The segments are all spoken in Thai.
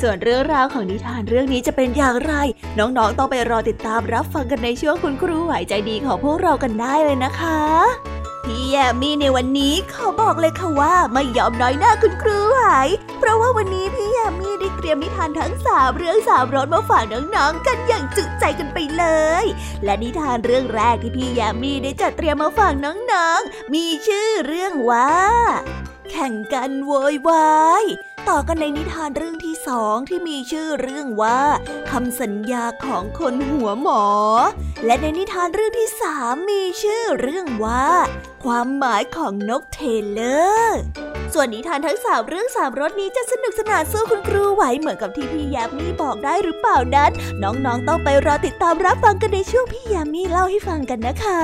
ส่วนเรื่องราวของนิทานเรื่องนี้จะเป็นอย่างไร น้องๆต้องไปรอติดตามรับฟังกันในช่วงคุณครูไหวใจดีของพวกเรากันได้เลยนะคะพี่แยมมี่ในวันนี้ขาบอกเลยค่ะว่าไม่ยอมน้อยหน้าคุณครูไหวเพราะว่าวันนี้พี่แยมมี่ได้เตรียมนิทานทั้งสามเรื่องสามรสมาฝากน้องๆกันอย่างจุใจกันไปเลย และนิทานเรื่องแรกที่พี่แยมมี่ได้จัดเตรียมมาฝากน้องๆ มีชื่อเรื่องว่า แข่งกันโวยวายต่อกันในนิทานเรื่องที่สองที่มีชื่อเรื่องว่าคำสัญญาของคนหัวหมอ และในนิทานเรื่องที่สามมีชื่อเรื่องว่า ความหมายของนกเทเลอร์ส่วนนิทานทั้งสามเรื่องสามรสนี้จะสนุกสนานสู้คุณครูไหวเหมือนกับที่พี่ยามีบอกได้หรือเปล่านั้น น้องๆต้องไปรอติดตามรับฟังกันในช่วงพี่ยามีเล่าให้ฟังกันนะคะ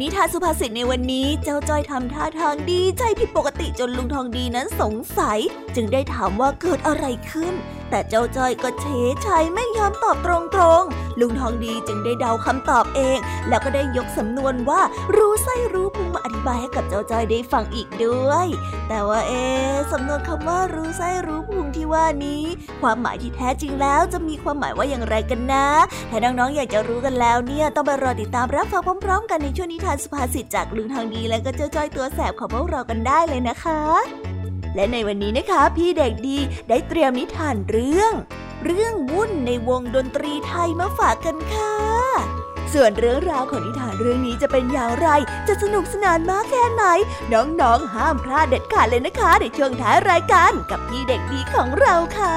นิทานสุภาษิตในวันนี้เจ้าจ้อยทำท่าทางดีใจผิดปกติจนลุงทองดีนั้นสงสัย จึงได้ถามว่าเกิดอะไรขึ้น แต่เจ้าจ้อยก็เฉยชัยไม่ยอมตอบตรงๆลุงทองดีจึงได้เดาคำตอบเอง แล้วก็ได้ยกสำนวนว่ารู้ไส้รู้พุงมาอธิบายให้กับเจ้าจ้อยได้ฟังอีกด้วย แต่ว่าเอ๊สำนวนคำว่ารู้ไส้รู้พุงที่ว่านี้ ความหมายที่แท้จริงแล้วจะมีความหมายว่าอย่างไรกันนะถ้าน้องๆอยากจะรู้กันแล้วเนี่ยต้องไปรอติดตามรับฟังพร้อม ๆ กันในช่วงนิทานสุภาษิตจากลุงทองดีและก็เจ้าจ้อยตัวแสบของพวกเรากันได้เลยนะคะ และในวันนี้นะคะ พี่เด็กดีได้เตรียมนิทานเรื่อง เรื่องวุ่นในวงดนตรีไทยมาฝากกันค่ะ ส่วนเรื่องราวของนิทานเรื่องนี้จะเป็นอย่างไร จะสนุกสนานมากแค่ไหน น้องๆห้ามพลาดเด็ดขาดเลยนะคะในช่วงท้ายรายการกับพี่เด็กดีของเราค่ะ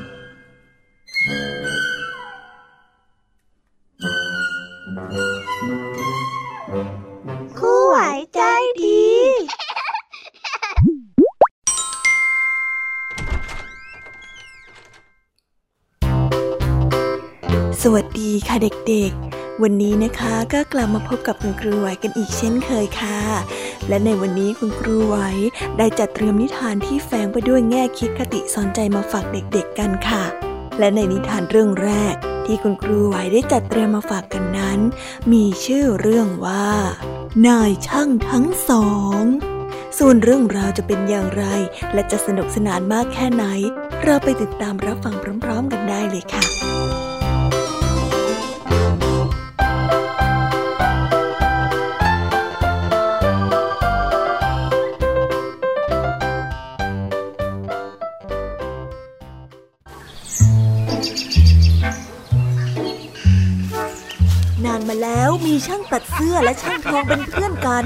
วัสดีค่ะเด็กๆ วันนี้นะคะก็กลับมาพบกับคุณครูไหวกันอีกเช่นเคยค่ะ และในวันนี้คุณครูไหวได้จัดเตรียมนิทานที่แฝงไปด้วยแง่คิดคติสอนใจมาฝากเด็กๆกันค่ะ และในนิทานเรื่องแรก ที่คุณครูไหวได้จัดเตรียมมาฝากกันนั้น มีชื่อเรื่องว่า นายช่างทั้งสอง ส่วนเรื่องราวจะเป็นอย่างไร และจะสนุกสนานมากแค่ไหน เราไปติดตามรับฟังพร้อม ๆ กันได้เลยค่ะ องเป็นเพื่อนกัน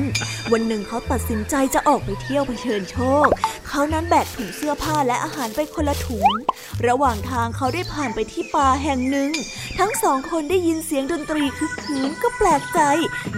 วันหนึ่งเขาตัดสินใจจะออกไปเที่ยวเผชิญโชค เขานั้นแบกถุงเสื้อผ้าและอาหารไปคนละถุง ระหว่างทางเขาได้ผ่านไปที่ป่าแห่งหนึ่ง ทั้งสองคนได้ยินเสียงดนตรีคึกคืนก็แปลกใจ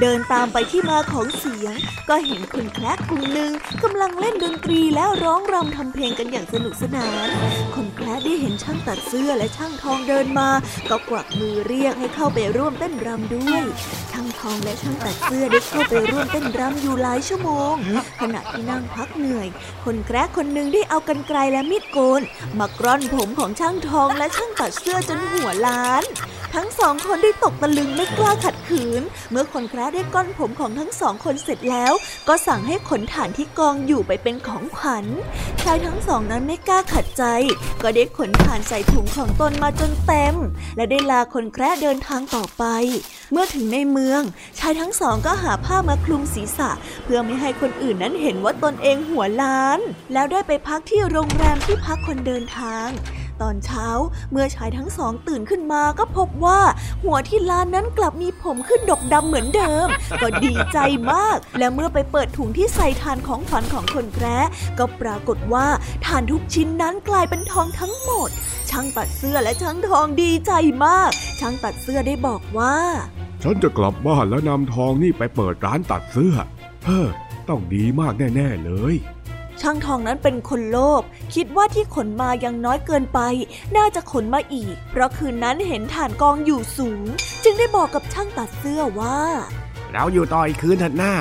เดินตามไปที่มาของเสียง ก็เห็นคนแคร์กลุ่มหนึ่งกำลังเล่นดนตรีแล้วร้องรำทำเพลงกันอย่างสนุกสนาน คนแคร์ได้เห็นช่างตัดเสื้อและช่างทองเดินมา ก็กวักมือเรียกให้เข้าไปร่วมเต้นรำด้วย ช่างทองและช่างตัดเสื้อได้เข้าไปร่วมเต้นรำอยู่หลายชั่วโมงขณะที่นั่งพักเหนื่อย คนแคระคนหนึ่งได้เอากรรไกรและมีดโกน มากล้อนผมของช่างทองและช่างตัดเสื้อจนหัวล้าน ทั้งสองคนได้ตกตะลึงไม่กล้าขัดขืน เมื่อคนแคระได้กล้อนผมของทั้งสองคนเสร็จแล้ว ก็สั่งให้ขนถ่านที่กองอยู่ไปเป็นของขวัญชายทั้งสองนั้นไม่กล้าขัดใจ ก็ได้ขนถ่านใส่ถุงของตนมาจนเต็ม และได้ลาคนแคระเดินทางต่อไป เมื่อถึงในเมือง ชายทั้งสองก็หาผ้ามาคลุมศีรษะ เพื่อไม่ให้คนอื่นนั้นเห็นว่าตนเองหัวล้าน แล้วได้ไปพักที่โรงแรมที่พักคนเดินทาง ตอนเช้า เมื่อชายทั้งสองตื่นขึ้นมาก็พบว่า หัวที่ลานนั้นกลับมีผมขึ้นดกดำเหมือนเดิม ก็ดีใจมาก และเมื่อไปเปิดถุงที่ใส่ทานของฝันของคนแคร์ก็ปรากฏว่าทานทุกชิ้นนั้นกลายเป็นทองทั้งหมด ช่างตัดเสื้อและช่างทองดีใจมาก ช่างตัดเสื้อได้บอกว่า ฉันจะกลับบ้านแล้วนำทองนี่ไปเปิดร้านตัดเสื้อ เฮ้อต้องดีมากแน่ ๆ เลย ช่างทองนั้นเป็นคนโลภคิดว่าที่ขนมายังน้อยเกินไป น่าจะขนมาอีก เพราะคืนนั้นเห็นฐานกองอยู่สูง จึงได้บอกกับช่างตัดเสื้อว่า เราอยู่ต่ออีกคืนเถิดหน้า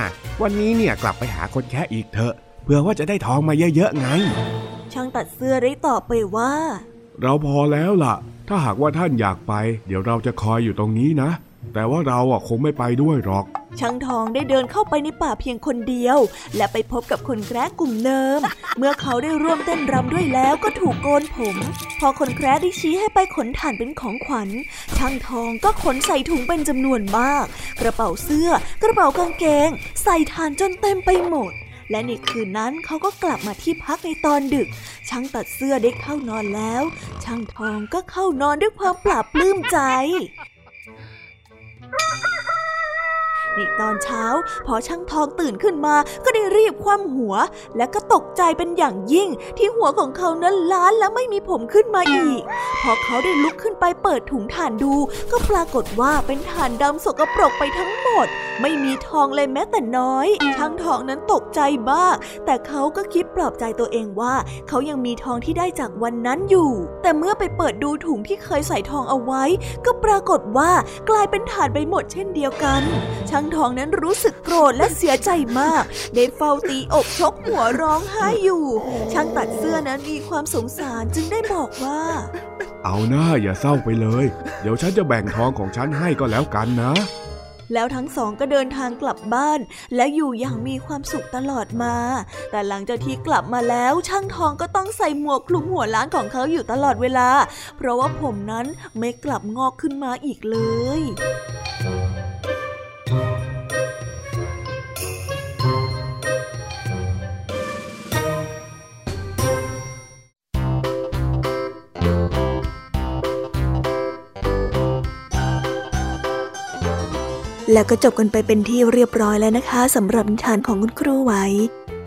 วันนี้เนี่ยกลับไปหาคนแค่อีกเถอะเพื่อว่าจะได้ทองมาเยอะๆไง ช่างตัดเสื้อได้ตอบไปว่า เราพอแล้วล่ะ ถ้าหากว่าท่านอยากไป เดี๋ยวเราจะคอยอยู่ตรงนี้นะ แต่ว่าเราอะคงไม่ไปด้วยหรอก ช่างทองได้เดินเข้าไปในป่าเพียงคนเดียว และไปพบกับคนแคร์กลุ่มเดิม เมื่อเขาได้ร่วมเต้นรำด้วยแล้วก็ถูกโกนผม พอคนแคร์ได้ชี้ให้ไปขนถ่านเป็นของขวัญ ช่างทองก็ขนใส่ถุงเป็นจำนวนมาก กระเป๋าเสื้อ กระเป๋ากางเกง ใส่ถ่านจนเต็มไปหมดและในคืนนั้นเขาก็กลับมาที่พักในตอนดึก ช่างตัดเสื้อได้เข้านอนแล้ว ช่างทองก็เข้านอนด้วยความปลาบปลื้มใจ Ha ha! ในตอนเช้า พอช่างทองตื่นขึ้นมาก็ได้รีบคว่ำหัว และก็ตกใจเป็นอย่างยิ่ง ที่หัวของเขานั้นล้านและไม่มีผมขึ้นมาอีก พอเขาได้ลุกขึ้นไปเปิดถุงถ่านดู ก็ปรากฏว่าเป็นถ่านดำสกปรกไปทั้งหมด ไม่มีทองเลยแม้แต่น้อย ช่างทองนั้นตกใจมาก แต่เขาก็คิดปลอบใจตัวเองว่า เขายังมีทองที่ได้จากวันนั้นอยู่ แต่เมื่อไปเปิดดูถุงที่เคยใส่ทองเอาไว้ ก็ปรากฏว่ากลายเป็นถ่านไปหมดเช่นเดียวกัน ช่างทองนั้นรู้สึกโกรธและเสียใจมาก ได้เฝ้าตีอกชกหัวร้องไห้อยู่ ช่างตัดเสื้อนั้นมีความสงสารจึงได้บอกว่า เอาหน้าอย่าเศร้าไปเลย เดี๋ยวฉันจะแบ่งทองของฉันให้ก็แล้วกันนะแล้วทั้งสองก็เดินทางกลับบ้าน และอยู่อย่างมีความสุขตลอดมา แต่หลังจากที่กลับมาแล้วช่างทองก็ต้องใส่หมวกคลุมหัวล้านของเขาอยู่ตลอดเวลา เพราะว่าผมนั้นไม่กลับงอกขึ้นมาอีกเลย แล้วก็จบกันไปเป็นที่เรียบร้อยแล้วนะคะสำหรับนิทานของคุณครูไหว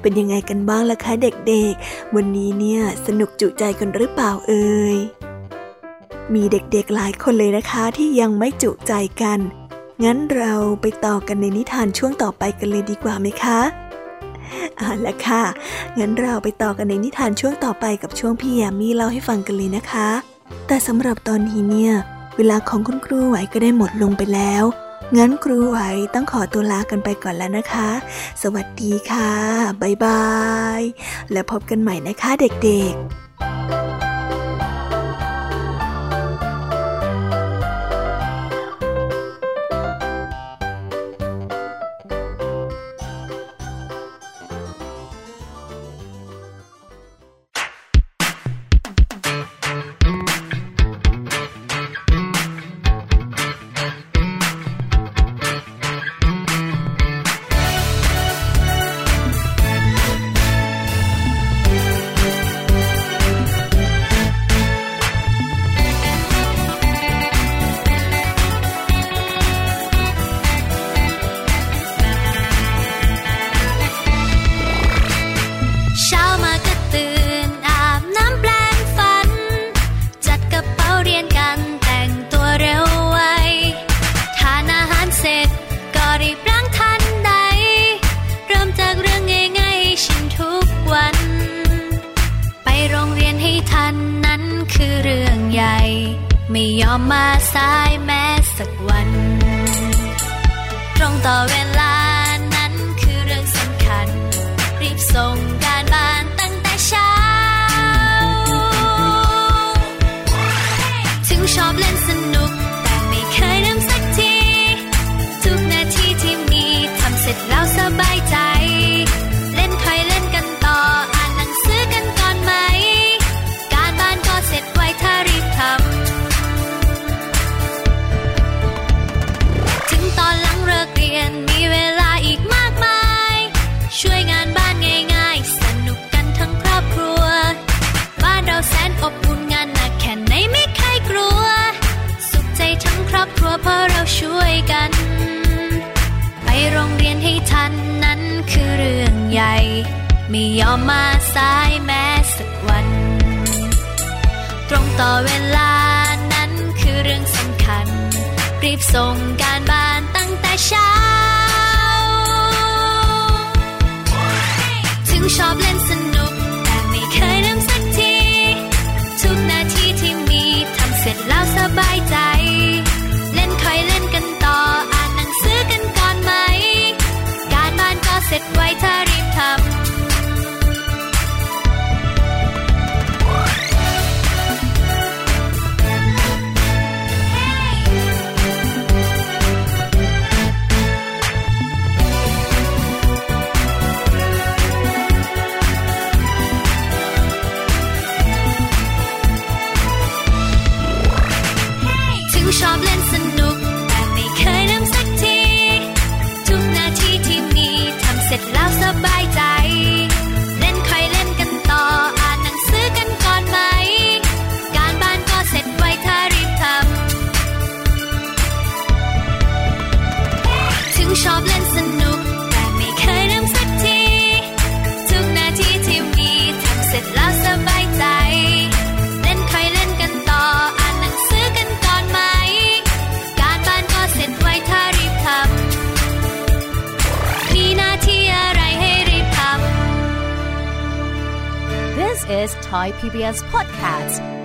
เป็นยังไงกันบ้างล่ะคะเด็กๆ วันนี้เนี่ยสนุกจุใจกันหรือเปล่าเอ่ยมีเด็กๆหลายคนเลยนะคะที่ยังไม่จุใจกัน งั้นเราไปต่อกันในนิทานช่วงต่อไปกันเลยดีกว่าไหมคะเอาละค่ะ งั้นเราไปต่อกันในนิทานช่วงต่อไปกับช่วงพี่แยมมี่เล่าให้ฟังกันเลยนะคะ แต่สำหรับตอนนี้เนี่ย เวลาของคุณครูไหวก็ได้หมดลงไปแล้ว งั้นครูไหวต้องขอตัวลากันไปก่อนแล้วนะคะ สวัสดีค่ะ บ๊ายบาย แล้วพบกันใหม่นะคะเด็กๆ Thai PBS Podcast.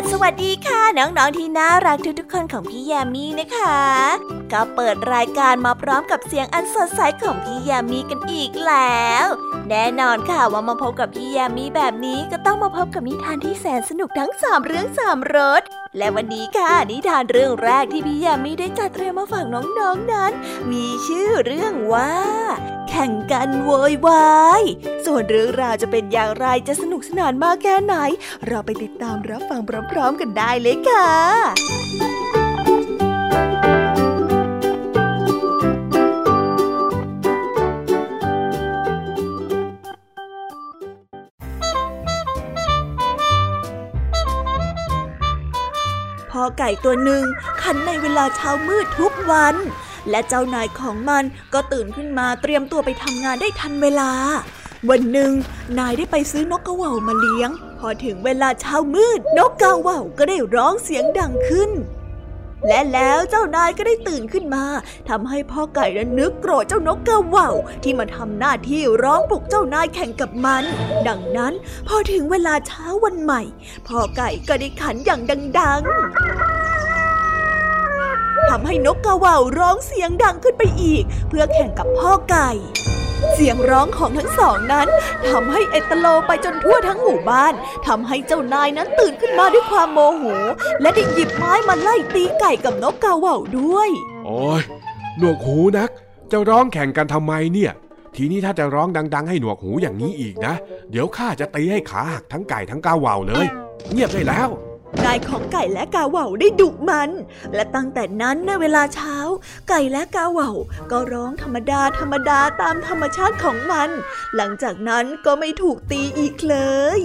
ดสวัสดีค่ะ น้องๆที่น่ารักทุกๆคนของพี่แยมมีนะคะ ก็เปิดรายการมาพร้อมกับเสียงอันสดใสของพี่ยามีกันอีกแล้ว แน่นอนค่ะว่ามาพบกับพี่ยามีแบบนี้ก็ต้องมาพบกับนิทานที่แสนสนุกทั้งสามเรื่องสามรสและวันนี้ค่ะนิทานเรื่องแรกที่พี่ยามีได้จัดเตรียมมาฝากน้องๆนนั้น มีชื่อเรื่องว่า แข่งกันโวยวายส่วนเรื่องราวจะเป็นอย่างไรจะสนุกสนานมากแค่ไหน เราไปติดตามรับฟังพร้อมๆกันได้เลยค่ะ อไก่ตัวหนึ่งขันในเวลาเช้ามืดทุกวัน และเจ้านายของมันก็ตื่นขึ้นมาเตรียมตัวไปทำงานได้ทันเวลา วันหนึ่ง นายได้ไปซื้อนกกระว่าวมาเลี้ยง พอถึงเวลาเช้ามืด นกกระว่าวก็ได้ร้องเสียงดังขึ้น และแล้วเจ้านายก็ได้ตื่นขึ้นมาทำให้พ่อไก่นั้นนึกโกรธเจ้านกกระว่าที่มาทำหน้าที่ร้องปลุกเจ้านายแข่งกับมัน ดังนั้นพอถึงเวลาเช้าวันใหม่ พ่อไก่ก็ได้ขันอย่างดัง ๆ ทำให้นกกระว่าวร้องเสียงดังขึ้นไปอีก เพื่อแข่งกับพ่อไก่ เสียงร้องของทั้งสองนั้นทำให้เอตโลไปจนทั่วทั้งหมู่บ้านทำให้เจ้านายนั้นตื่นขึ้นมาด้วยความโมโห และได้หยิบไม้มาไล่ตีไก่กับนกกระว่าวด้วย โอ้ยหนวกหูนัก จะร้องแข่งกันทำไมเนี่ย ทีนี้ถ้าจะร้องดัง ๆ ให้หนวกหูอย่างนี้อีกนะ เดี๋ยวข้าจะตีให้ขาหักทั้งไก่ทั้งกาว่าวเลย เงียบได้แล้ว นายของไก่และกาเหว่าได้ดุมัน และตั้งแต่นั้นในเวลาเช้า ไก่และกาเหว่าก็ร้องธรรมดาธรรมดาตามธรรมชาติของมัน หลังจากนั้นก็ไม่ถูกตีอีกเลย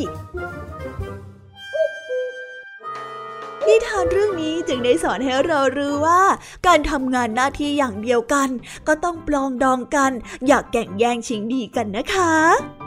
นิทานเรื่องนี้จึงได้สอนให้เรารู้ว่า การทำงานหน้าที่อย่างเดียวกัน ก็ต้องปลองดองกัน อย่ากแก่งแย่งชิงดีกันนะคะ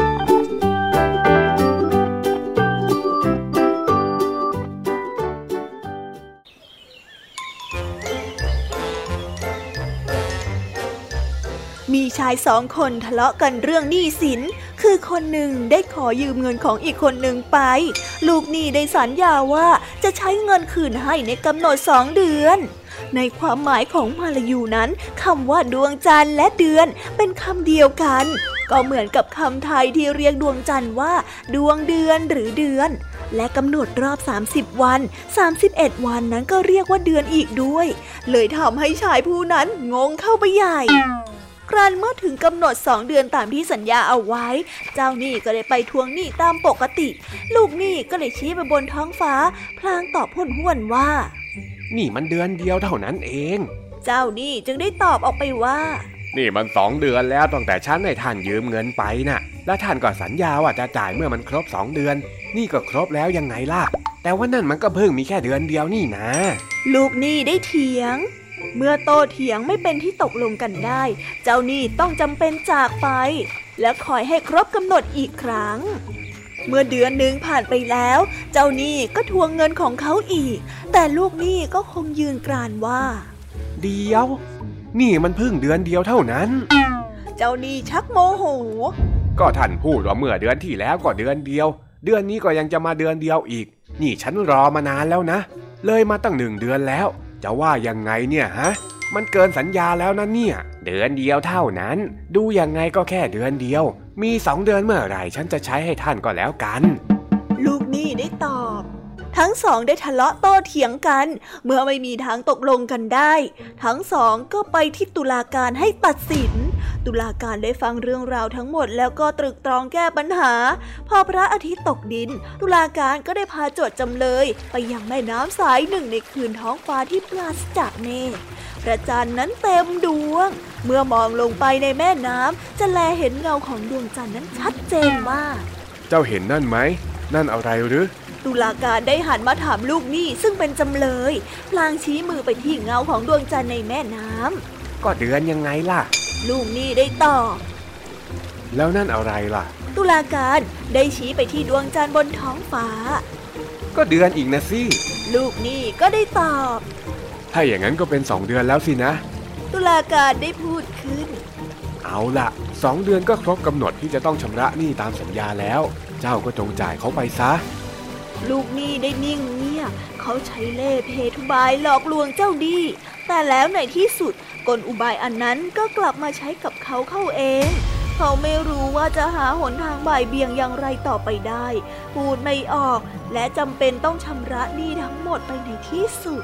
มีชายสองคนทะเลาะกันเรื่องหนี้สิน คือคนหนึ่งได้ขอยืมเงินของอีกคนหนึ่งไป ลูกหนี้ได้สัญญาว่าจะใช้เงินคืนให้ในกำหนดสองเดือน ในความหมายของมาลายูนั้นคำว่าดวงจันทร์และเดือนเป็นคำเดียวกัน ก็เหมือนกับคำไทยที่เรียกดวงจันทร์ว่า ดวงเดือนหรือเดือน และกำหนดรอบ 30 วัน 31 วันนั้นก็เรียกว่าเดือนอีกด้วย เลยทำให้ชายผู้นั้นงงเข้าไปใหญ่ ครั้นเมื่อถึงกำหนดสองเดือนตามที่สัญญาเอาไว้ เจ้าหนี้ก็ได้ไปทวงหนี้ตามปกติ ลูกหนี้ก็เลยชี้ไปบนท้องฟ้า พลางตอบพ่นห้วนว่า นี่มันเดือนเดียวเท่านั้นเอง เจ้าหนี้จึงได้ตอบออกไปว่า นี่มันสองเดือนแล้วตั้งแต่ฉันให้ท่านยืมเงินไปนะ่ะ และท่านก็สัญญาว่าจะจ่ายเมื่อมันครบสองเดือน นี่ก็ครบแล้วยังไงล่ะ แต่ว่านั่นมันก็เพิ่งมีแค่เดือนเดียวนี่นะ ลูกหนี้ได้เถียง เมื่อโตเถียงไม่เป็นที่ตกลงกันได้ เจ้านี่ต้องจำเป็นจากไป และคอยให้ครบกำหนดอีกครั้ง เมื่อเดือนหนึ่งผ่านไปแล้ว เจ้านี่ก็ทวงเงินของเขาอีก แต่ลูกนี่ก็คงยืนกรานว่า เดียว นี่มันเพิ่งเดือนเดียวเท่านั้น เจ้านี่ชักโมโห ก็ท่านพูดว่าเมื่อเดือนที่แล้วก็เดือนเดียว เดือนนี้ก็ยังจะมาเดือนเดียวอีก นี่ฉันรอมานานแล้วนะ เลยมาตั้งหนึ่งเดือนแล้ว จะว่ายังไงเนี่ยฮะ มันเกินสัญญาแล้วนะเนี่ย เดือนเดียวเท่านั้น ดูยังไงก็แค่เดือนเดียว มีสองเดือนเมื่อไหร่ฉันจะใช้ให้ท่านก็แล้วกัน ลูกนี่ได้ตอบ ทั้งสองได้ทะเลาะโต้เถียงกัน เมื่อไม่มีทางตกลงกันได้ ทั้งสองก็ไปที่ตุลาการให้ตัดสิน ตุลาการได้ฟังเรื่องราวทั้งหมดแล้วก็ตรึกตรองแก้ปัญหา พอพระอาทิตย์ตกดิน ตุลาการก็ได้พาโจทย์จำเลย ไปยังแม่น้ำสายหนึ่งในคืนท้องฟ้าที่ปราศจากเมฆพระจันทร์นั้นเต็มดวง เมื่อมองลงไปในแม่น้ำจะแลเห็นเงาของดวงจันทร์นั้นชัดเจนมาก เจ้าเห็นนั่นไหม นั่นอะไรหรือ ตุลาการได้หันมาถามลูกหนี้ซึ่งเป็นจำเลย พลางชี้มือไปที่เงาของดวงจันทร์ในแม่น้ำก็เดือนยังไงล่ะ ลูกหนี้ได้ตอบแล้วนั่นอะไรล่ะ ตุลาการได้ชี้ไปที่ดวงจันทร์บนท้องฟ้า ก็เดือนอีกนะสิ ลูกหนี้ก็ได้ตอบ ถ้าอย่างนั้นก็เป็นสองเดือนแล้วสินะ ตุลาการได้พูดขึ้น เอาล่ะสองเดือนก็ครบกำหนดที่จะต้องชำระหนี้ตามสัญญาแล้ว เจ้าก็จงจ่ายเขาไปซะ ลูกหนี้ได้นิ่งเงียบเขาใช้เล่ห์เพทุบายหลอกลวงเจ้าดีแต่แล้วในที่สุดกลอุบายอันนั้นก็กลับมาใช้กับเขาเข้าเองเขาไม่รู้ว่าจะหาหนทางบ่ายเบี่ยงอย่างไรต่อไปได้ พูดไม่ออกและจำเป็นต้องชำระหนี้ทั้งหมดไปในที่สุด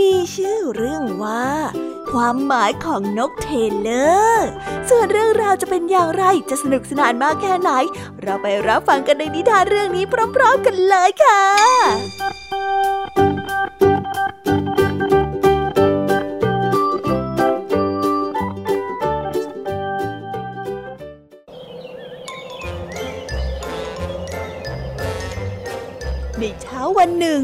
มีชื่อเรื่องว่า ความหมายของนกเทเลอร์ ส่วนเรื่องราวจะเป็นอย่างไรจะสนุกสนานมากแค่ไหน เราไปรับฟังกันในนิทานเรื่องนี้พร้อม ๆ กันเลยค่ะ วันหนึ่ง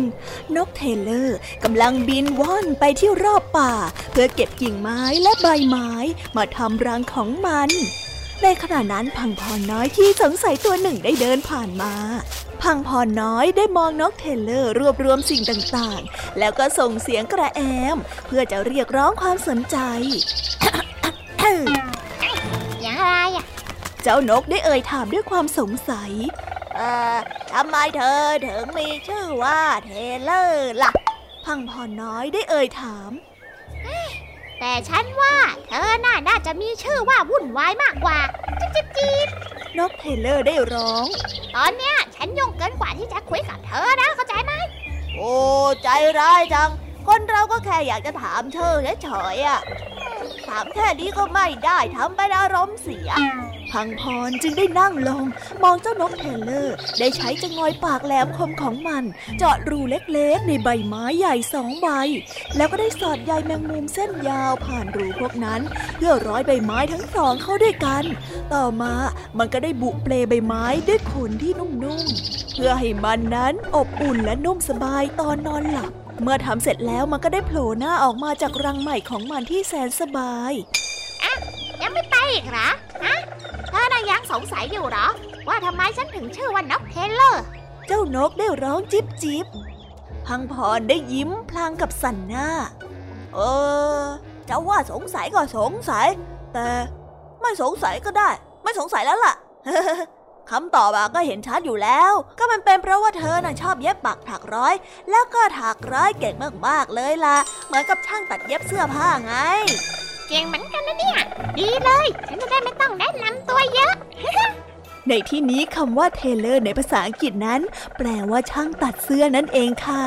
นก Tailor กำลังบินว่อนไปที่รอบป่า เพื่อเก็บกิ่งไม้และใบไม้มาทำรังของมัน ในขณะนั้นพังพอนน้อยที่สงสัยตัวหนึ่งได้เดินผ่านมา พังพอนน้อยได้มองนก Tailor รวบรวมสิ่งต่างๆ แล้วก็ส่งเสียงกระแอม เพื่อจะเรียกร้องความสนใจอย่างอะไรอะ เจ้านกได้เอ่ยถามด้วยความสงสัย เอ่อทำไมเธอถึงมีชื่อว่า Tailor ล่ะ พังพอนน้อยได้เอ่ยถาม แต่ฉันว่าเธอน่าน่าจะมีชื่อว่าวุ่นวายมากกว่า จิ๊บจิ๊บจิ๊บนก Tailor ได้ร้อง ตอนเนี้ยฉันยุ่งเกินกว่าที่จะคุยกับเธอนะเข้าใจไหมโอ้ใจร้ายจัง คนเราก็แค่อยากจะถามเธอเฉยๆอะถามแค่นี้ก็ไม่ได้ทำไปอารมณ์เสีย พังพรจึงได้นั่งลง มองเจ้านกเทเลอร์ ได้ใช้จงอยปากแหลมคมของมัน เจาะรูเล็กๆ ในใบไม้ใหญ่สองใบ แล้วก็ได้สอดใยแมงมุมเส้นยาวผ่านรูพวกนั้น เพื่อร้อยใบไม้ทั้งสองเข้าด้วยกัน ต่อมามันก็ได้บุเปลใบไม้ด้วยขนที่นุ่มๆเพื่อให้มันนั้นอบอุ่นและนุ่มสบายตอนนอนหลับ เมื่อทำเสร็จแล้วมันก็ได้โผล่หน้าออกมาจากรังใหม่ของมันที่แสนสบายยังไม่ไปอีกเหรอฮะเธอน่ะยังสงสัยอยู่เหรอ ว่าทำไมฉันถึงชื่อว่านกเทเลอร์ เจ้านกได้ร้องจิบจิบพังพรได้ยิ้มพลางกับสันหน้า เออจะว่าสงสัยก็สงสัย แต่ไม่สงสัยก็ได้ ไม่สงสัยแล้วล่ะ คำตอบอะก็เห็นชัดอยู่แล้ว ก็มันเป็นเพราะว่าเธอน่ะชอบเย็บปักถักร้อย แล้วก็ถักร้อยเก่งมากๆเลยล่ะ เหมือนกับช่างตัดเย็บเสื้อผ้าไง เก่งเหมือนกันนะเนี่ย ดีเลย ฉันจะได้ไม่ต้องแนะนำตัวเยอะในที่นี้คำว่าเทเลอร์ในภาษาอังกฤษนั้น แปลว่าช่างตัดเสื้อนั่นเองค่ะ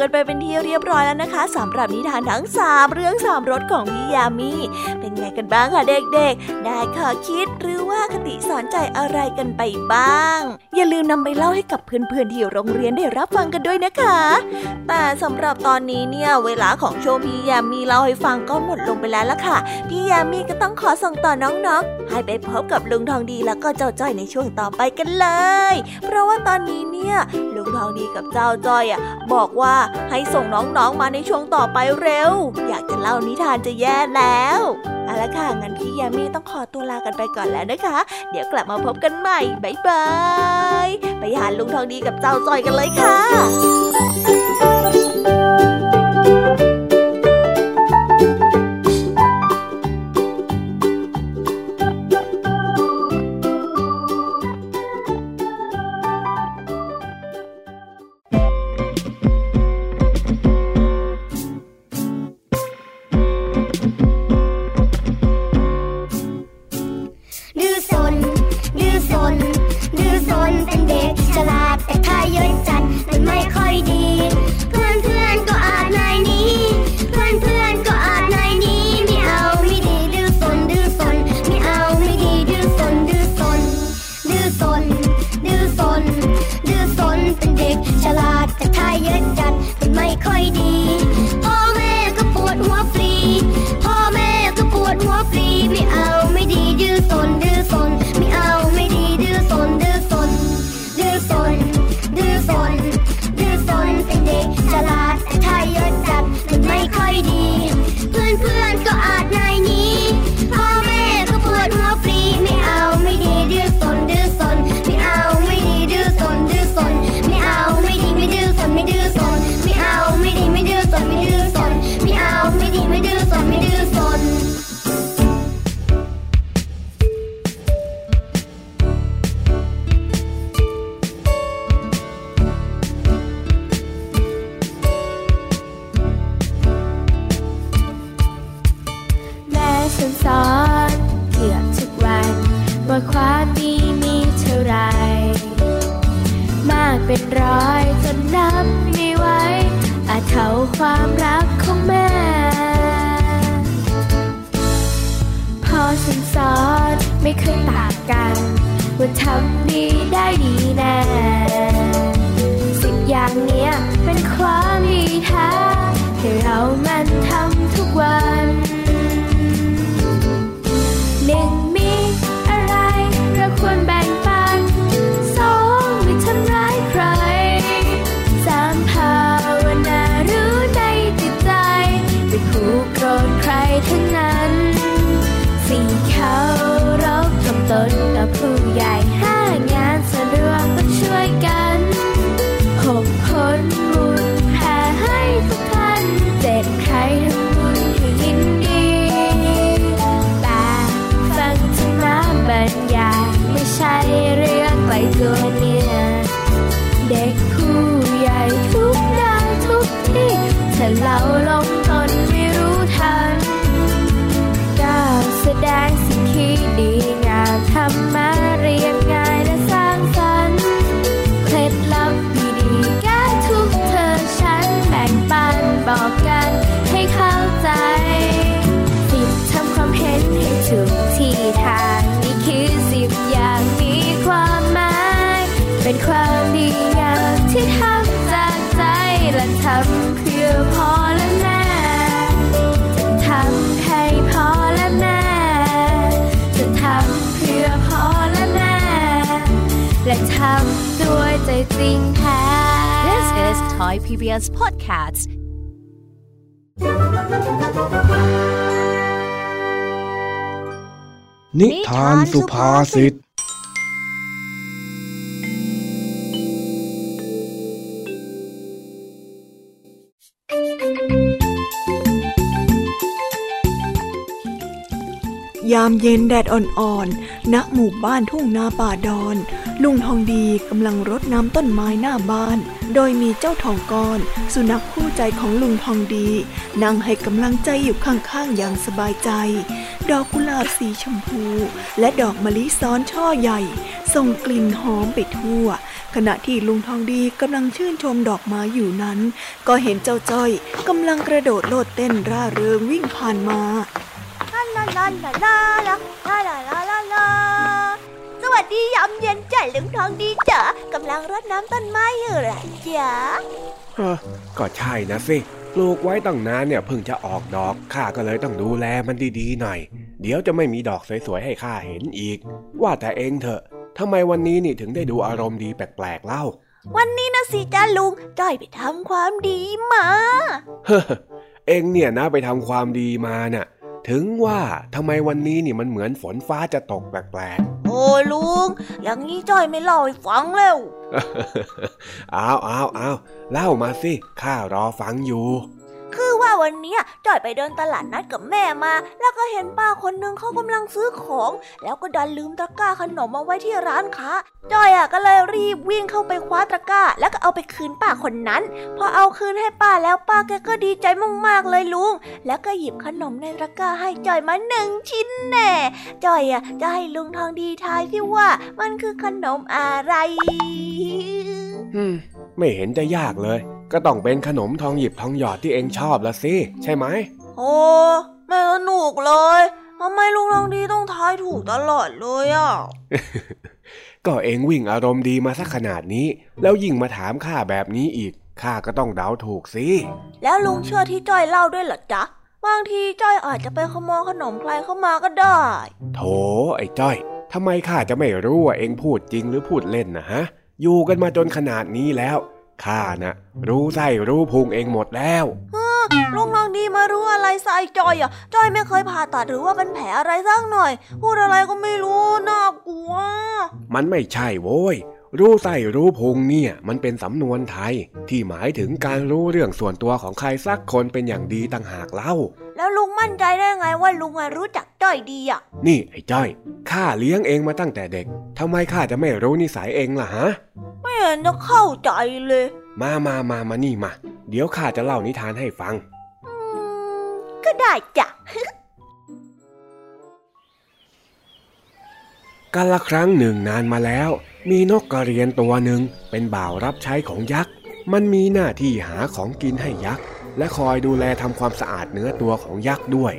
กันไปเป็นที่เรียบร้อยแล้วนะคะสำหรับนิทานทั้งสามเรื่องสามรสของพี่ยามีเป็นไงกันบ้างคะเด็กๆ ได้ข้อคิดหรือว่าคติสอนใจอะไรกันไปบ้างอย่าลืมนำไปเล่าให้กับเพื่อนๆที่โรงเรียนได้รับฟังกันด้วยนะคะ แต่สำหรับตอนนี้เนี่ยเวลาของโชว์พี่ยามีเล่าให้ฟังก็หมดลงไปแล้วล่ะค่ะ พี่ยามีก็ต้องขอส่งต่อน้องๆ ให้ไปพบกับลุงทองดีแล้วก็เจ้าจ้อยในช่วงต่อไปกันเลย เพราะว่าตอนนี้เนี่ยลุงทองดีกับเจ้าจ้อยอะบอกว่าให้ส่งน้องๆมาในช่วงต่อไปเร็ว อยากจะเล่านิทานจะแย่แล้วเอาละค่ะงั้นพี่ยามีต้องขอตัวลากันไปก่อนแล้วนะคะ เดี๋ยวกลับมาพบกันใหม่บ๊ายบายไปหาลุงทองดีกับเจ้าจอยกันเลยค่ะ จ นิทานสุภาษิต ยามเย็นแดดอ่อนๆ ณ หมู่บ้านทุ่งนาป่าดอน ลุงทองดีกำลังรดน้ำต้นไม้หน้าบ้าน โดยมีเจ้าทองก้อน สุนัขคู่ใจของลุงทองดี นั่งให้กำลังใจอยู่ข้างๆ อย่างสบายใจ ดอกกุหลาบสีชมพู และดอกมะลิซ้อนช่อใหญ่ ส่งกลิ่นหอมไปทั่ว ขณะที่ลุงทองดีกำลังชื่นชมดอกไม้อยู่นั้น ก็เห็นเจ้าจ้อยกำลังกระโดดโลดเต้นร่าเริงวิ่งผ่านมาลาลาลาลาลาลาลาลาลาลาลาสวัสดียามเย็นจ้ะลุงทองดีจ๋ากำลังรดน้ำต้นไม้อยู่เหรอจ๊ะเออก็ใช่นะสิ ปลูกไว้ตั้งนานเนี่ยเพิ่งจะออกดอกข้าก็เลยต้องดูแลมันดีๆหน่อย เดี๋ยวจะไม่มีดอกสวยๆให้ข้าเห็นอีก ว่าแต่เองเถอะทำไมวันนี้นี่ถึงได้ดูอารมณ์ดีแปลกๆเล่า วันนี้นะสิจ้าลุงจ้อยไปทำความดีมา เฮ้อเองเนี่ยนะไปทำความดีมาน่ะ ถึงว่าทำไมวันนี้นี่มันเหมือนฝนฟ้าจะตกแปลกโอ้ลุง อย่างนี้จ้อยไม่เล่าให้ฟังแล้วๆอ้าวอ้าวอ้าวเล่ามาสิ ข้ารอฟังอยู่ คือว่าวันนี้จอยไปเดินตลาดนัดกับแม่มา แล้วก็เห็นป้าคนนึงเขากำลังซื้อของ แล้วก็ดันลืมตะกร้าขนมมาไว้ที่ร้านค้าจอยอะก็เลยรีบวิ่งเข้าไปคว้าตะกร้า แล้วก็เอาไปคืนป้าคนนั้น พอเอาคืนให้ป้าแล้วป้าแกก็ดีใจมากๆเลยลุง แล้วก็หยิบขนมในตะกร้าให้จอยมาหนึ่งชิ้นแน่จอยอะจะให้ลุงทองดีทายที่ว่ามันคือขนมอะไร ไม่เห็นจะยากเลย ก็ต้องเป็นขนมทองหยิบทองหยอดที่เองชอบละสิ ใช่ไหม โอ้ไม่สนุกเลยทำไมลุงทองดีต้องทายถูกตลอดเลยอะ ก็เองวิ่งอารมณ์ดีมาสักขนาดนี้ แล้วยิ่งมาถามข้าแบบนี้อีก ข้าก็ต้องเดาถูกสิ แล้วลุงเชื่อที่จ้อยเล่าด้วยเหรอจ๊ะ บางทีจ้อยอาจจะไปขโมยขนมใครเข้ามาก็ได้ โถไอ้จ้อยทำไมข้าจะไม่รู้ว่าเองพูดจริงหรือพูดเล่นนะฮะ อยู่กันมาจนขนาดนี้แล้วข้านะรู้ไส้รู้พุงเองหมดแล้วลุงทองดีมารู้อะไรใส่จอยอะจ้อยไม่เคยผ่าตัดหรือว่าเป็นแผลอะไรสักหน่อย พูดอะไรก็ไม่รู้น่ากลัว มันไม่ใช่โว้ยรู้ไส้รู้พุงเนี่ย มันเป็นสำนวนไทย ที่หมายถึงการรู้เรื่องส่วนตัวของใครสักคนเป็นอย่างดีต่างหากเล่า แล้วลุงมั่นใจได้ไงว่าลุงอะรู้จักจ้อยดีอะ นี่ไอ้จ้อย ข้าเลี้ยงเองมาตั้งแต่เด็ก ทำไมข้าจะไม่รู้นิสัยเองล่ะฮะ ไม่เห็นจะเข้าใจเลย มามามามานี่มา เดี๋ยวข้าจะเล่านิทานให้ฟังอืมก็ได้จ้ะกาละครั้งหนึ่งนานมาแล้ว มีนกกระเรียนตัวหนึ่งเป็นบ่าวรับใช้ของยักษ์ มันมีหน้าที่หาของกินให้ยักษ์ และคอยดูแลทำความสะอาดเนื้อตัวของยักษ์ด้วย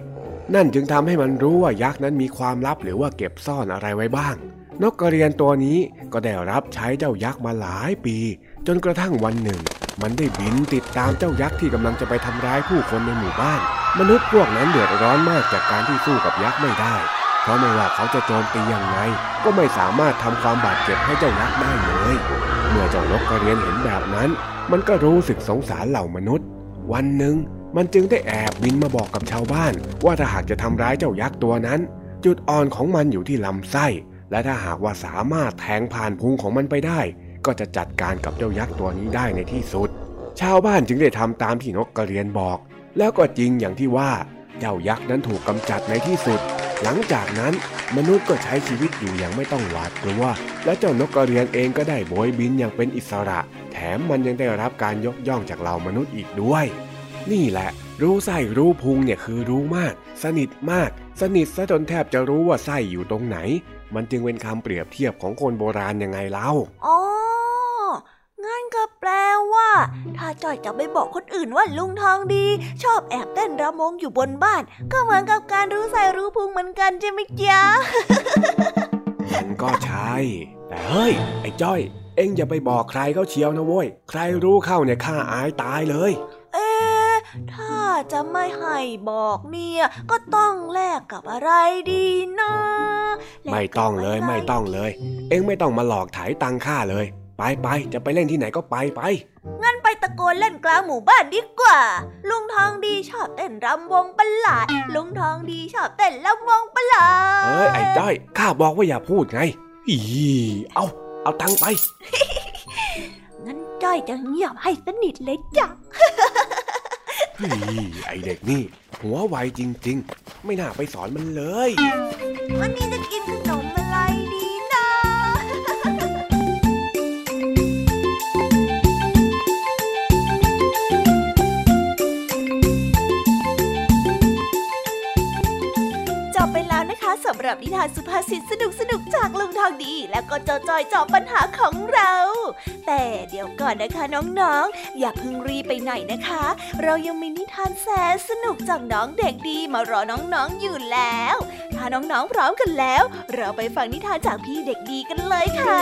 นั่นจึงทำให้มันรู้ว่ายักษ์นั้นมีความลับหรือว่าเก็บซ่อนอะไรไว้บ้าง นกกระเรียนตัวนี้ก็ได้รับใช้เจ้ายักษ์มาหลายปี จนกระทั่งวันหนึ่ง มันได้บินติดตามเจ้ายักษ์ที่กำลังจะไปทำร้ายผู้คนในหมู่บ้าน มนุษย์พวกนั้นเดือดร้อนมากจากการที่สู้กับยักษ์ไม่ได้เพราะไม่ว่าเขาจะโจมตียังไงก็ไม่สามารถทำความบาดเจ็บให้เจ้ายักษ์ได้เลย เมื่อเจ้านกกระเรียนเห็นแบบนั้น มันก็รู้สึกสงสารเหล่ามนุษย์ วันหนึ่งมันจึงได้แอบบินมาบอกกับชาวบ้าน ว่าถ้าหากจะทำร้ายเจ้ายักษ์ตัวนั้น จุดอ่อนของมันอยู่ที่ลำไส้ และถ้าหากว่าสามารถแทงผ่านพุงของมันไปได้ ก็จะจัดการกับเจ้ายักษ์ตัวนี้ได้ในที่สุด ชาวบ้านจึงได้ทำตามที่นกกระเรียนบอก แล้วก็จริงอย่างที่ว่า เจ้ายักษ์นั้นถูกกำจัดในที่สุด หลังจากนั้นมนุษย์ก็ใช้ชีวิตอยู่อย่างไม่ต้องหวาดกลัว และเจ้านกกระเรียนเองก็ได้โบยบินอย่างเป็นอิสระ มมันยังได้รับการยกย่องจากเหล่ามนุษย์อีกด้วย นี่แหละ รู้ไส้รู้พุงเนี่ยคือรู้มาก สนิทมาก สนิทซะจนแทบจะรู้ว่าไส้อยู่ตรงไหน มันจึงเป็นคำเปรียบเทียบของคนโบราณยังไงเล่าอ๋องั้นก็แปลว่า ถ้าจอยจะไปบอกคนอื่นว่าลุงทองดี ชอบแอบเต้นระมงอยู่บนบ้าน ก็เหมือนกับการรู้ใส่รู้พุงเหมือนกันใช่ไหมจ๊ะมันก็ใช่ แต่เฮ้ย ไอ้จ้อย เอ็งอย่าไปบอกใครเขาเชียวนะเว้ย ใครรู้เข้าเนี่ยข้าอายตายเลย เอ๊ะถ้าจะไม่ให้บอกเนี่ยก็ต้องแลกกับอะไรดีนะแลกกับไม่ต้องเลยะรไม่ต้องเลย เอ็งไม่ต้องมาหลอกไถ่ายตังค่าเลย ไปไปจะไปเล่นที่ไหนก็ไปไปงั้นไปตะโกนเล่นกลางหมู่บ้านดีกว่า ลุงทองดีชอบเต้นรำวงประหลาด ลุงทองดีชอบเต้นรำวงประหลาดเอ้ยไอ้จ้อยข้าบอกว่าอย่าพูดไงอีเอา เอาตังค์ไป งั้นจ้อยจะเงียบให้สนิทเลยจ้ะเฮ้ยไอเด็กนี่ หัวไวจริง ๆ ไม่น่าไปสอนมันเลย วันนี้จะกินขนมอะไรดี สำหรับนิทานสุภาษิตสนุกสนุกจากลุงทองดี แล้วก็จ้าจอยจอบปัญหาของเรา แต่เดี๋ยวก่อนนะคะน้องๆ อย่าเพิ่งรีไปไหนนะคะ เรายังมีนิทานแสนสนุกจากน้องเด็กดีมารอน้องๆอยู่แล้ว ถ้าน้องๆพร้อมกันแล้ว เราไปฟังนิทานจากพี่เด็กดีกันเลยค่ะ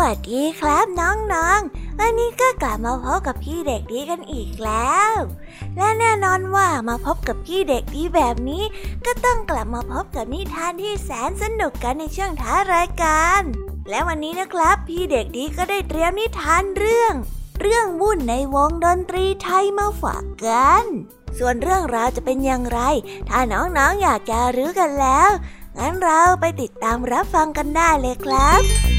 วัสดีครับน้องๆ วันนี้ก็กลับมาพบกับพี่เด็กดีกันอีกแล้ว และแน่นอนว่ามาพบกับพี่เด็กดีแบบนี้ ก็ต้องกลับมาพบกับนิทานที่แสนสนุกกันในช่วงท้ารายการ และวันนี้นะครับ พี่เด็กดีก็ได้เตรียมนิทานเรื่อง เรื่องวุ่นในวงดนตรีไทยมาฝากกัน ส่วนเรื่องราวจะเป็นอย่างไร ถ้าน้องๆออยากจะรู้กันแล้ว งั้นเราไปติดตามรับฟังกันได้เลยครับ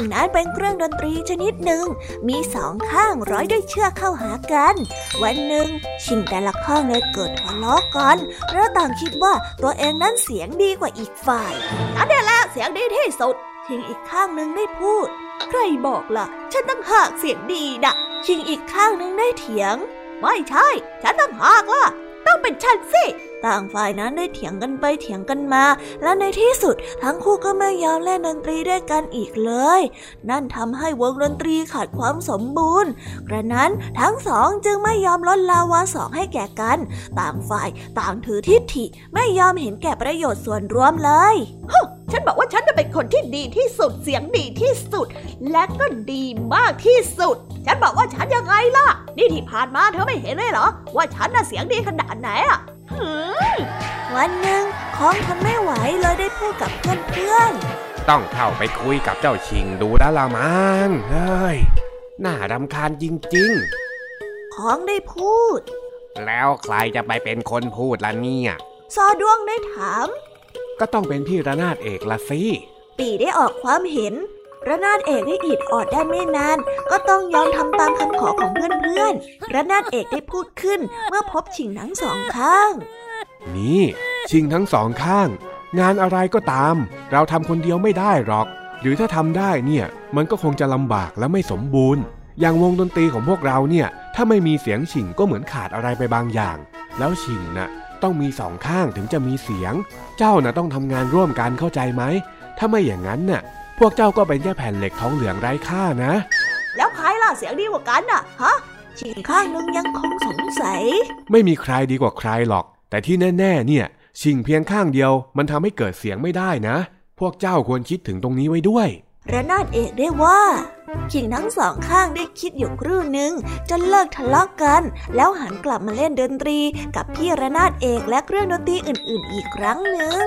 งนั้นเป็นเครื่องดนตรีชนิดหนึ่ง มีสองข้างร้อยด้วยเชือกเข้าหากัน วันหนึ่งชิงแต่ละข้างเลยเกิดทะเลาะกันเพราะต่างคิดว่าตัวเองนั้นเสียงดีกว่าอีกฝ่ายนั่นแหละเสียงดีที่สุด ชิงอีกข้างหนึ่งได้พูด ใครบอกล่ะ ฉันตั้งหากเสียงดีนะชิงอีกข้างหนึ่งได้เถียง ไม่ใช่ ฉันตั้งหากล่ะ ต้องเป็นฉันสิ ต่างฝ่ายนั้นได้เถียงกันไปเถียงกันมา และในที่สุดทั้งคู่ก็ไม่ยอมเล่นดนตรีด้วยกันอีกเลย นั่นทำให้วงดนตรีขาดความสมบูรณ์ กระนั้นทั้งสองจึงไม่ยอมลดลาวาสองให้แก่กัน ต่างฝ่ายต่างถือทิฏฐิไม่ยอมเห็นแก่ประโยชน์ส่วนรวมเลยฉันบอกว่าฉันจะเป็นคนที่ดีที่สุดเสียงดีที่สุด และก็ดีมากที่สุด ฉันบอกว่าฉันยังไงล่ะ นี่ที่ผ่านมาเธอไม่เห็นเลยเหรอ ว่าฉันน่ะเสียงดีขนาดไหนอะ วันหนึ่งคองทนไม่ไหวเลยได้พูดกับเพื่อนๆ ต้องเข้าไปคุยกับเจ้าชิงดูแลละมังเฮ้ย น่ารำคาญจริงๆ ของได้พูด แล้วใครจะไปเป็นคนพูดล่ะเนี่ย ซอดวงได้ถาม ก็ต้องเป็นพี่ระนาดเอกละสิ ปีได้ออกความเห็น ระนาดเอกได้อิดออดได้ไม่นาน ก็ต้องยอมทำตามคำขอของเพื่อนๆระนาดเอกได้พูดขึ้นเมื่อพบชิงทั้งสองข้าง นี่ชิงทั้งสองข้าง งานอะไรก็ตาม เราทำคนเดียวไม่ได้หรอก หรือถ้าทำได้เนี่ย มันก็คงจะลำบากและไม่สมบูรณ์ อย่างวงดนตรีของพวกเราเนี่ย ถ้าไม่มีเสียงชิงก็เหมือนขาดอะไรไปบางอย่าง แล้วชิงนะ่ะต้องมีสองข้างถึงจะมีเสียง เจ้าน่ะต้องทำงานร่วมกันเข้าใจไหม ถ้าไม่อย่างนั้นน่ะ พวกเจ้าก็เป็นแค่แผ่นเหล็กท้องเหลืองไร้ค่านะ แล้วใครล่ะเสียงดีกว่ากันน่ะ ฮะชิงข้างนึงยังคงสงสัย ไม่มีใครดีกว่าใครหรอก แต่ที่แน่ ๆ เนี่ย ชิงเพียงข้างเดียว มันทำให้เกิดเสียงไม่ได้นะ พวกเจ้าควรคิดถึงตรงนี้ไว้ด้วยระนาดเอกได้ว่า ขิงทั้งสองข้างได้คิดอยู่ครู่หนึ่งจนเลิกทะเลาะกกัน แล้วหันกลับมาเล่นดนตรีกับพี่ระนาดเอกและเครื่องดนตรีอื่น ๆ อีกครั้งหนึ่ง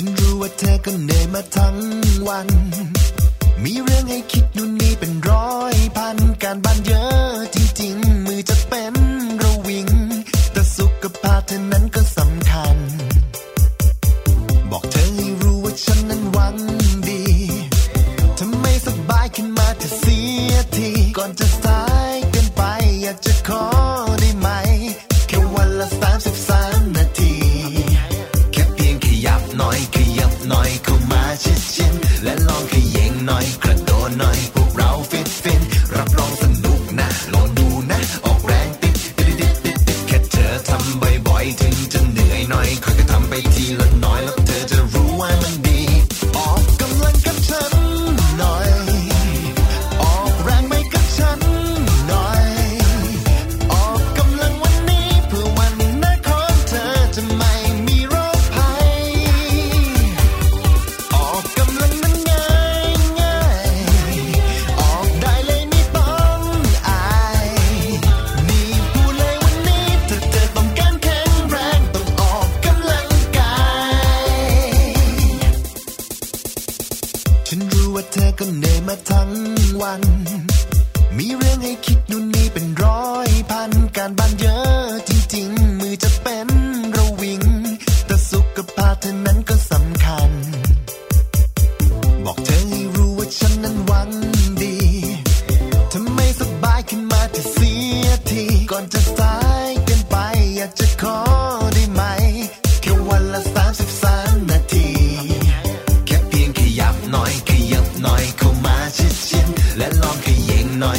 ฉันรู้ว่าเธอก็เหนื่อยมาทั้งวัน มีเรื่องให้คิดนู่นนี่เป็นร้อยพัน การบ้านเยอะจริงๆ มือจะเป็นระวิง แต่สุขภาพเธอนั้นก็สำคัญ บอกเธอให้รู้ว่าฉันนั้นหวังดี ถ้าไม่สบายขึ้นมาเธอเสียทีก่อนจะสาย 33 นาที แค่เพียงขยับน่อยขยับน่อยเข้ามาชิดชิดและลองขยิงน่อย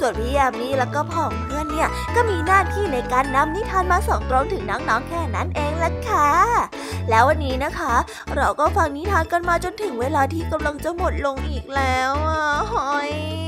ส่วนพี่ยามีแล้วก็พ่องเพื่อนเนี่ยก็มีหน้าที่ในการนำนิทานมาส่งตรงถึงน้องๆแค่นั้นเองละค่ะ แล้ววันนี้นะคะ เราก็ฟังนิทานกันมาจนถึงเวลาที่กำลังจะหมดลงอีกแล้วอะหอย